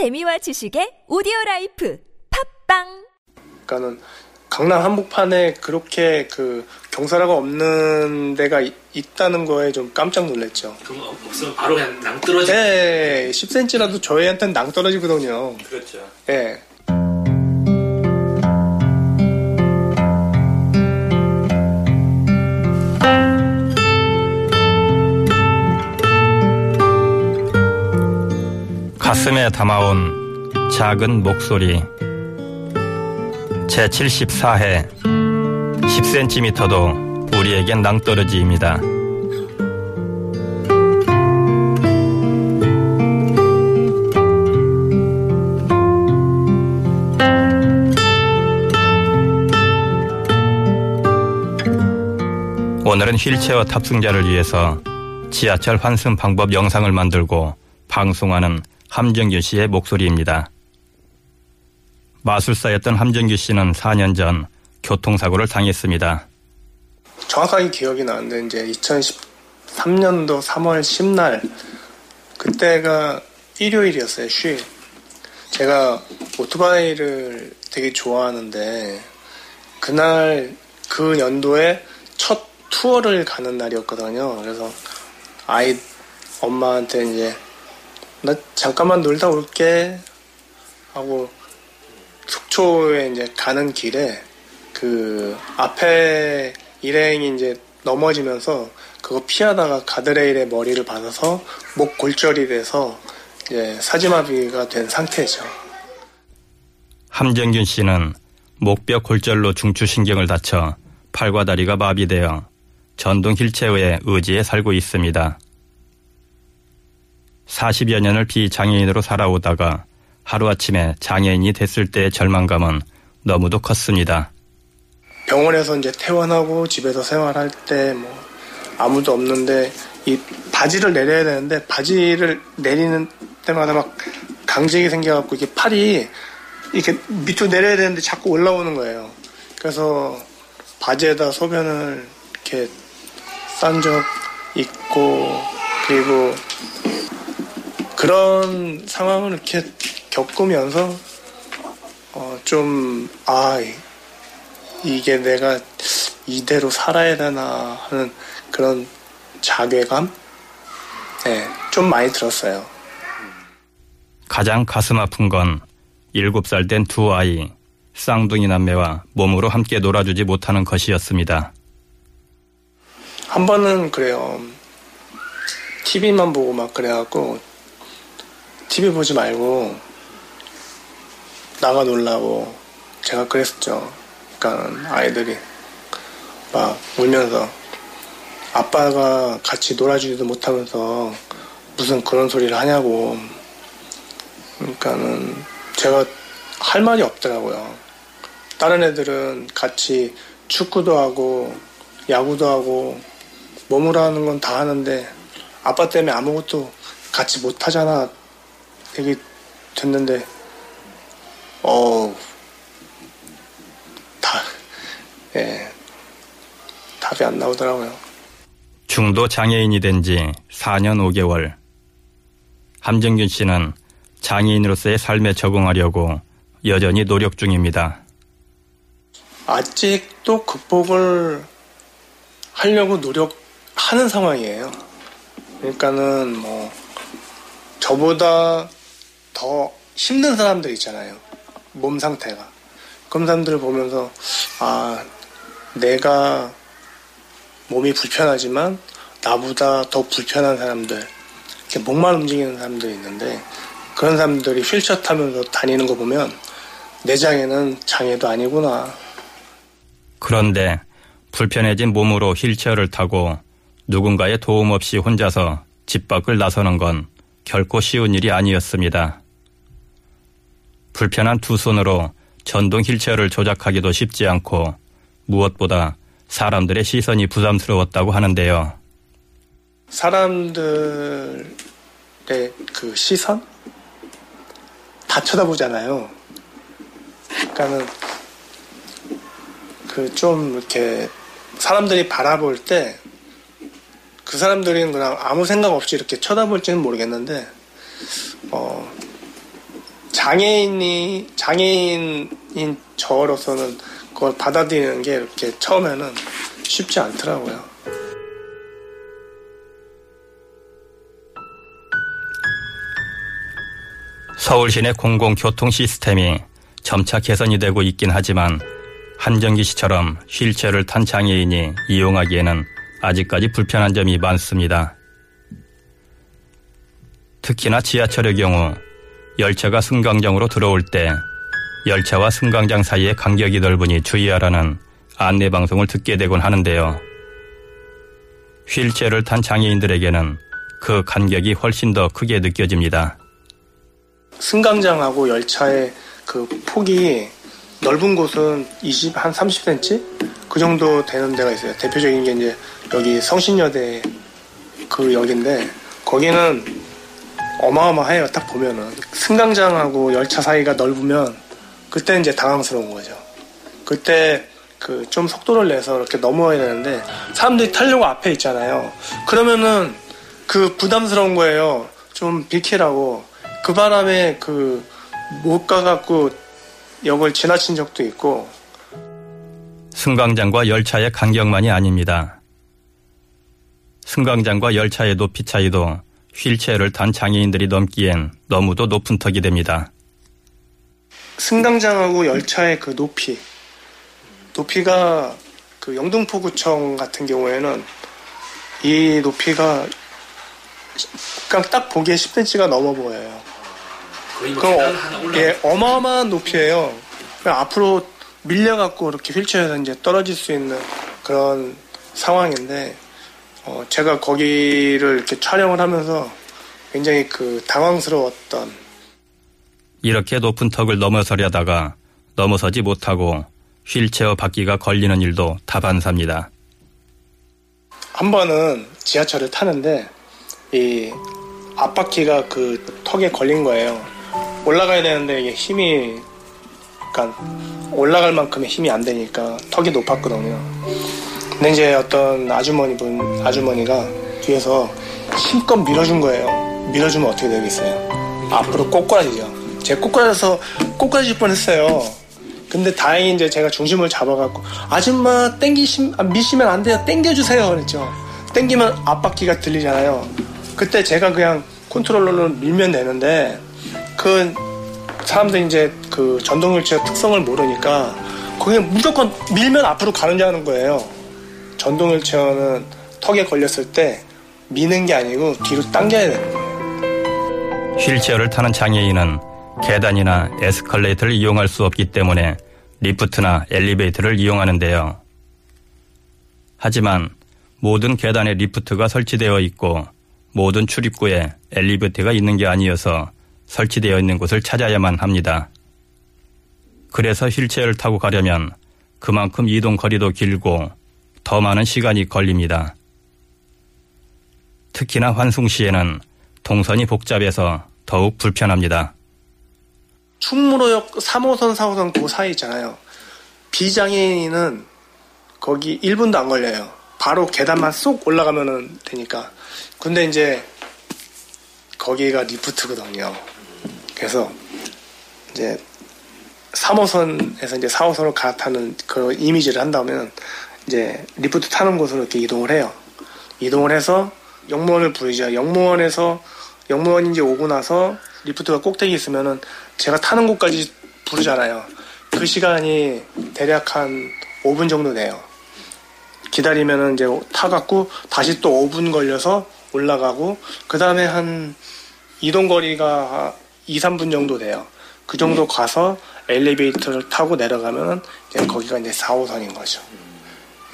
재미와 지식의 오디오 life 팟빵 그러니까는 강남 한복판에 그렇게 그 경사라가 없는 데가 이- 있다는 거에 좀 깜짝 놀랐죠. 그럼 없으면 바로 그냥 낭떠러지. 네, 10cm라도 저희한테는 낭떠러지거든요. 그렇죠. 예. 가슴에 담아온 작은 목소리 제74회 10cm도 우리에겐 낭떠러지입니다. 오늘은 휠체어 탑승자를 위해서 지하철 환승 방법 영상을 만들고 방송하는 함정규 씨의 목소리입니다. 마술사였던 함정규 씨는 4년 전 교통사고를 당했습니다. 정확하게 기억이 나는데 이제 2013년도 3월 10날 그때가 일요일이었어요. 휴일. 제가 오토바이를 되게 좋아하는데 그날 그 연도에 첫 투어를 가는 날이었거든요. 그래서 아이 엄마한테 이제 나 잠깐만 놀다 올게 하고 속초에 이제 가는 길에 그 앞에 일행이 이제 넘어지면서 그거 피하다가 가드레일에 머리를 받아서 목 골절이 돼서 이제 사지마비가 된 상태죠. 함정균 씨는 목뼈 골절로 중추신경을 다쳐 팔과 다리가 마비되어 전동 휠체어의 의지에 살고 있습니다. 40여 년을 비장애인으로 살아오다가 하루아침에 장애인이 됐을 때의 절망감은 너무도 컸습니다. 병원에서 이제 퇴원하고 집에서 생활할 때 뭐 아무도 없는데 이 바지를 내려야 되는데 바지를 내리는 때마다 막 강직이 생겨갖고 이게 팔이 이렇게 밑으로 내려야 되는데 자꾸 올라오는 거예요. 그래서 바지에다 소변을 이렇게 싼 적 있고 그리고 그런 상황을 이렇게 겪으면서 어 좀 아 이게 내가 이대로 살아야 되나 하는 그런 자괴감? 네, 좀 많이 들었어요. 가장 가슴 아픈 건 7살 된 두 아이, 쌍둥이 남매와 몸으로 함께 놀아주지 못하는 것이었습니다. 한 번은 그래요. TV만 보고 막 그래갖고, TV 보지 말고, 나가 놀라고, 제가 그랬었죠. 그러니까 아이들이 막 울면서, 아빠가 같이 놀아주지도 못하면서 무슨 그런 소리를 하냐고. 그러니까는 제가 할 말이 없더라고요. 다른 애들은 같이 축구도 하고 야구도 하고 몸으로 하는 건 다 하는데 아빠 때문에 아무것도 같이 못 하잖아 얘기 됐는데 어우 다 예, 답이 안 나오더라고요. 중도 장애인이 된 지 4년 5개월. 함정균 씨는 장애인으로서의 삶에 적응하려고 여전히 노력 중입니다. 아직도 극복을 하려고 노력하는 상황이에요. 그러니까는 뭐 저보다 더 힘든 사람들 있잖아요. 몸 상태가. 그런 사람들을 보면서 아 내가 몸이 불편하지만 나보다 더 불편한 사람들 이렇게 목만 움직이는 사람들이 있는데 그런 사람들이 휠체어 타면서 다니는 거 보면 내 장애는 장애도 아니구나 그런데 불편해진 몸으로 휠체어를 타고 누군가의 도움 없이 혼자서 집 밖을 나서는 건 결코 쉬운 일이 아니었습니다. 불편한 두 손으로 전동 휠체어를 조작하기도 쉽지 않고 무엇보다 사람들의 시선이 부담스러웠다고 하는데요. 사람들의 그 시선 다 쳐다보잖아요. 그러니까는 그 좀 이렇게 사람들이 바라볼 때 그 사람들이 그냥 아무 생각 없이 이렇게 쳐다볼지는 모르겠는데 어 장애인이 장애인인 저로서는 그걸 받아들이는 게 이렇게 처음에는 쉽지 않더라고요. 서울 시내 공공교통 시스템이 점차 개선이 되고 있긴 하지만 한정기 씨처럼 휠체어를 탄 장애인이 이용하기에는 아직까지 불편한 점이 많습니다. 특히나 지하철의 경우 열차가 승강장으로 들어올 때 열차와 승강장 사이의 간격이 넓으니 주의하라는 안내 방송을 듣게 되곤 하는데요. 휠체어를 탄 장애인들에게는 그 간격이 훨씬 더 크게 느껴집니다. 승강장하고 열차의 그 폭이 넓은 곳은 20, 한 30cm? 그 정도 되는 데가 있어요. 대표적인 게 이제 여기 성신여대 그 역인데 거기는 어마어마해요. 딱 보면은. 승강장하고 열차 사이가 넓으면 그때 이제 당황스러운 거죠. 그때 그 좀 속도를 내서 이렇게 넘어야 되는데 사람들이 타려고 앞에 있잖아요. 그러면은 그 부담스러운 거예요. 좀 비키라고. 그 바람에 그 못 가갖고 역을 지나친 적도 있고 승강장과 열차의 간격만이 아닙니다. 승강장과 열차의 높이 차이도 휠체어를 탄 장애인들이 넘기엔 너무도 높은 턱이 됩니다. 승강장하고 열차의 그 높이 높이가 그 영등포구청 같은 경우에는 이 높이가 딱 보기에 10cm가 넘어 보여요. 뭐 그럼 어. 예, 어마어마한 높이에요. 앞으로 밀려갖고 이렇게 휠체어에서 이제 떨어질 수 있는 그런 상황인데 어, 제가 거기를 이렇게 촬영을 하면서 굉장히 그 당황스러웠던 이렇게 높은 턱을 넘어서려다가 넘어서지 못하고 휠체어 바퀴가 걸리는 일도 다반사입니다. 한 번은 지하철을 타는데 이 앞바퀴가 그 턱에 걸린 거예요. 올라가야 되는데 이게 힘이 그러니까 올라갈 만큼의 힘이 안 되니까 턱이 높았거든요. 근데 이제 어떤 아주머니 분 아주머니가 뒤에서 힘껏 밀어준 거예요. 밀어주면 어떻게 되겠어요? 앞으로 꼬꾸라지죠. 제가 꼬꾸라져서 꼬꾸라질 뻔했어요. 근데 다행히 이제 제가 중심을 잡아갖고 아줌마 땡기심 아, 미시면 안 돼요. 땡겨주세요. 그랬죠. 땡기면 앞바퀴가 들리잖아요. 그때 제가 그냥 컨트롤러로 밀면 되는데 그 사람들이 이제 그 전동 휠체어 특성을 모르니까 거기 무조건 밀면 앞으로 가는 줄 아는 거예요. 전동휠체어는 턱에 걸렸을 때 미는 게 아니고 뒤로 당겨야 되는 거예요. 휠체어를 타는 장애인은 계단이나 에스컬레이터를 이용할 수 없기 때문에 리프트나 엘리베이터를 이용하는데요. 하지만 모든 계단에 리프트가 설치되어 있고 모든 출입구에 엘리베이터가 있는 게 아니어서 설치되어 있는 곳을 찾아야만 합니다. 그래서 휠체어를 타고 가려면 그만큼 이동 거리도 길고 더 많은 시간이 걸립니다. 특히나 환승 시에는 동선이 복잡해서 더욱 불편합니다. 충무로역 3호선, 4호선 그 사이 있잖아요. 비장애인은 거기 1분도 안 걸려요. 바로 계단만 쏙 올라가면 되니까. 근데 이제 거기가 리프트거든요. 그래서 이제 3호선에서 이제 4호선으로 갈아타는 그 이미지를 한다면 이제 리프트 타는 곳으로 이렇게 이동을 해요. 이동을 해서 역무원을 부르죠. 역무원에서 역무원이 이제 오고 나서 리프트가 꼭대기 있으면은 제가 타는 곳까지 부르잖아요. 그 시간이 대략 한 5분 정도 돼요. 기다리면은 이제 타갖고 다시 또 5분 걸려서 올라가고 그 다음에 한 이동 거리가 2, 3분 정도 돼요. 그 정도 가서 엘리베이터를 타고 내려가면은 이제 거기가 이제 4호선인 거죠.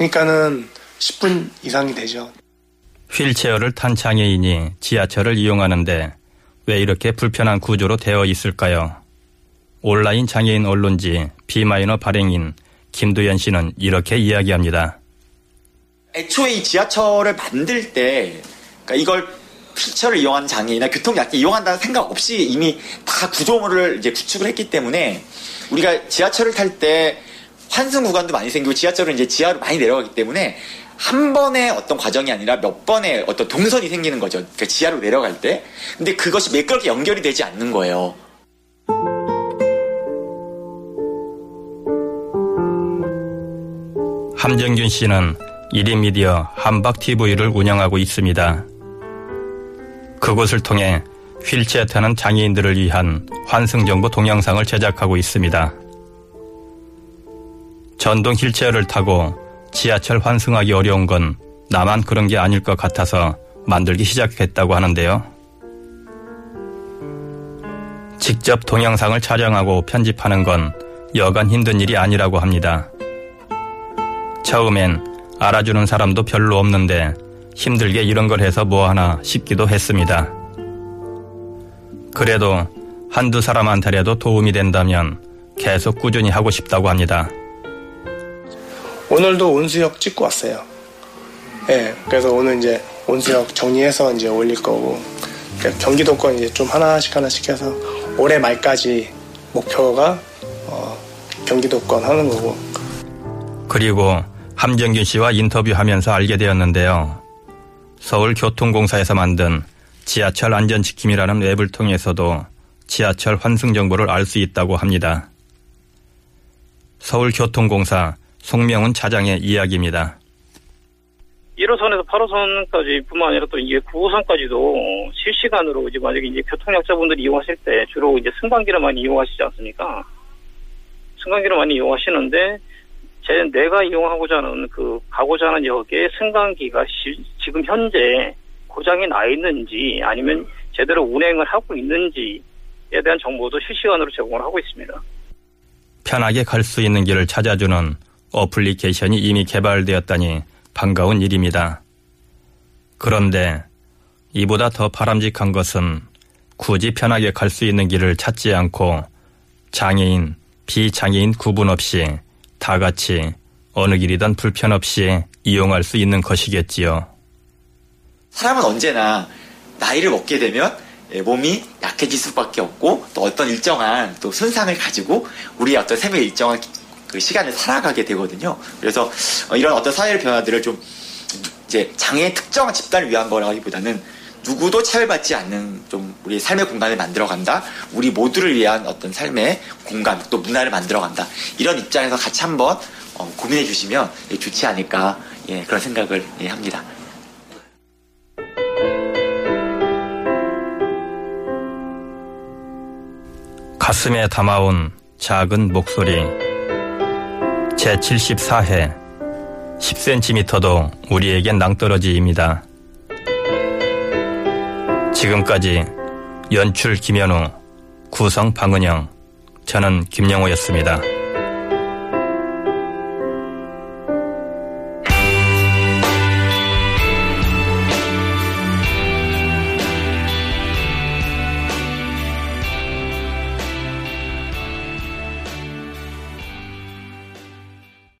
그러니까는 10분 이상이 되죠. 휠체어를 탄 장애인이 지하철을 이용하는데 왜 이렇게 불편한 구조로 되어 있을까요? 온라인 장애인 언론지 비마이너 발행인 김두현 씨는 이렇게 이야기합니다. 애초에 이 지하철을 만들 때 그러니까 이걸 휠체어를 이용하는 장애인이나 교통약자 이용한다는 생각 없이 이미 다 구조물을 이제 구축을 했기 때문에 우리가 지하철을 탈 때 환승 구간도 많이 생기고 지하철은 이제 지하로 많이 내려가기 때문에 한 번의 어떤 과정이 아니라 몇 번의 어떤 동선이 생기는 거죠. 그 지하로 내려갈 때. 근데 그것이 매끄럽게 연결이 되지 않는 거예요. 함정균 씨는 1인 미디어 한박TV를 운영하고 있습니다. 그곳을 통해 휠체어 타는 장애인들을 위한 환승정보 동영상을 제작하고 있습니다. 전동 휠체어를 타고 지하철 환승하기 어려운 건 나만 그런 게 아닐 것 같아서 만들기 시작했다고 하는데요. 직접 동영상을 촬영하고 편집하는 건 여간 힘든 일이 아니라고 합니다. 처음엔 알아주는 사람도 별로 없는데 힘들게 이런 걸 해서 뭐하나 싶기도 했습니다. 그래도 한두 사람한테라도 도움이 된다면 계속 꾸준히 하고 싶다고 합니다. 오늘도 온수역 찍고 왔어요. 예, 그래서 오늘 이제 온수역 정리해서 이제 올릴 거고 그러니까 경기도권 이제 좀 하나씩 하나씩 해서 올해 말까지 목표가 어, 경기도권 하는 거고 그리고 함정균 씨와 인터뷰하면서 알게 되었는데요. 서울교통공사에서 만든 지하철 안전지킴이라는 웹을 통해서도 지하철 환승 정보를 알 수 있다고 합니다. 서울교통공사 송명훈 차장의 이야기입니다. 1호선에서 8호선까지 뿐만 아니라 또 이게 9호선까지도 실시간으로 이제 만약에 이제 교통약자분들이 이용하실 때 주로 이제 승강기를 많이 이용하시지 않습니까? 승강기를 많이 이용하시는데 제 내가 이용하고자 하는 그 가고자 하는 역에 승강기가 시, 지금 현재 고장이 나 있는지 아니면 제대로 운행을 하고 있는지에 대한 정보도 실시간으로 제공을 하고 있습니다. 편하게 갈 수 있는 길을 찾아주는 어플리케이션이 이미 개발되었다니 반가운 일입니다. 그런데 이보다 더 바람직한 것은 굳이 편하게 갈 수 있는 길을 찾지 않고 장애인, 비장애인 구분 없이 다 같이 어느 길이든 불편 없이 이용할 수 있는 것이겠지요. 사람은 언제나 나이를 먹게 되면 예, 몸이 약해질 수밖에 없고 또 어떤 일정한 또 손상을 가지고 우리의 어떤 삶의 일정한 그 시간을 살아가게 되거든요. 그래서 어, 이런 어떤 사회의 변화들을 좀 이제 장애의 특정한 집단을 위한 거라기보다는 누구도 차별받지 않는 좀 우리 삶의 공간을 만들어간다. 우리 모두를 위한 어떤 삶의 공간 또 문화를 만들어간다. 이런 입장에서 같이 한번 어, 고민해 주시면 예, 좋지 않을까 예, 그런 생각을 예, 합니다. 가슴에 담아온 작은 목소리. 제74회 10cm도 우리에겐 낭떠러지입니다. 지금까지 연출 김현우, 구성 방은영, 저는 김영호였습니다.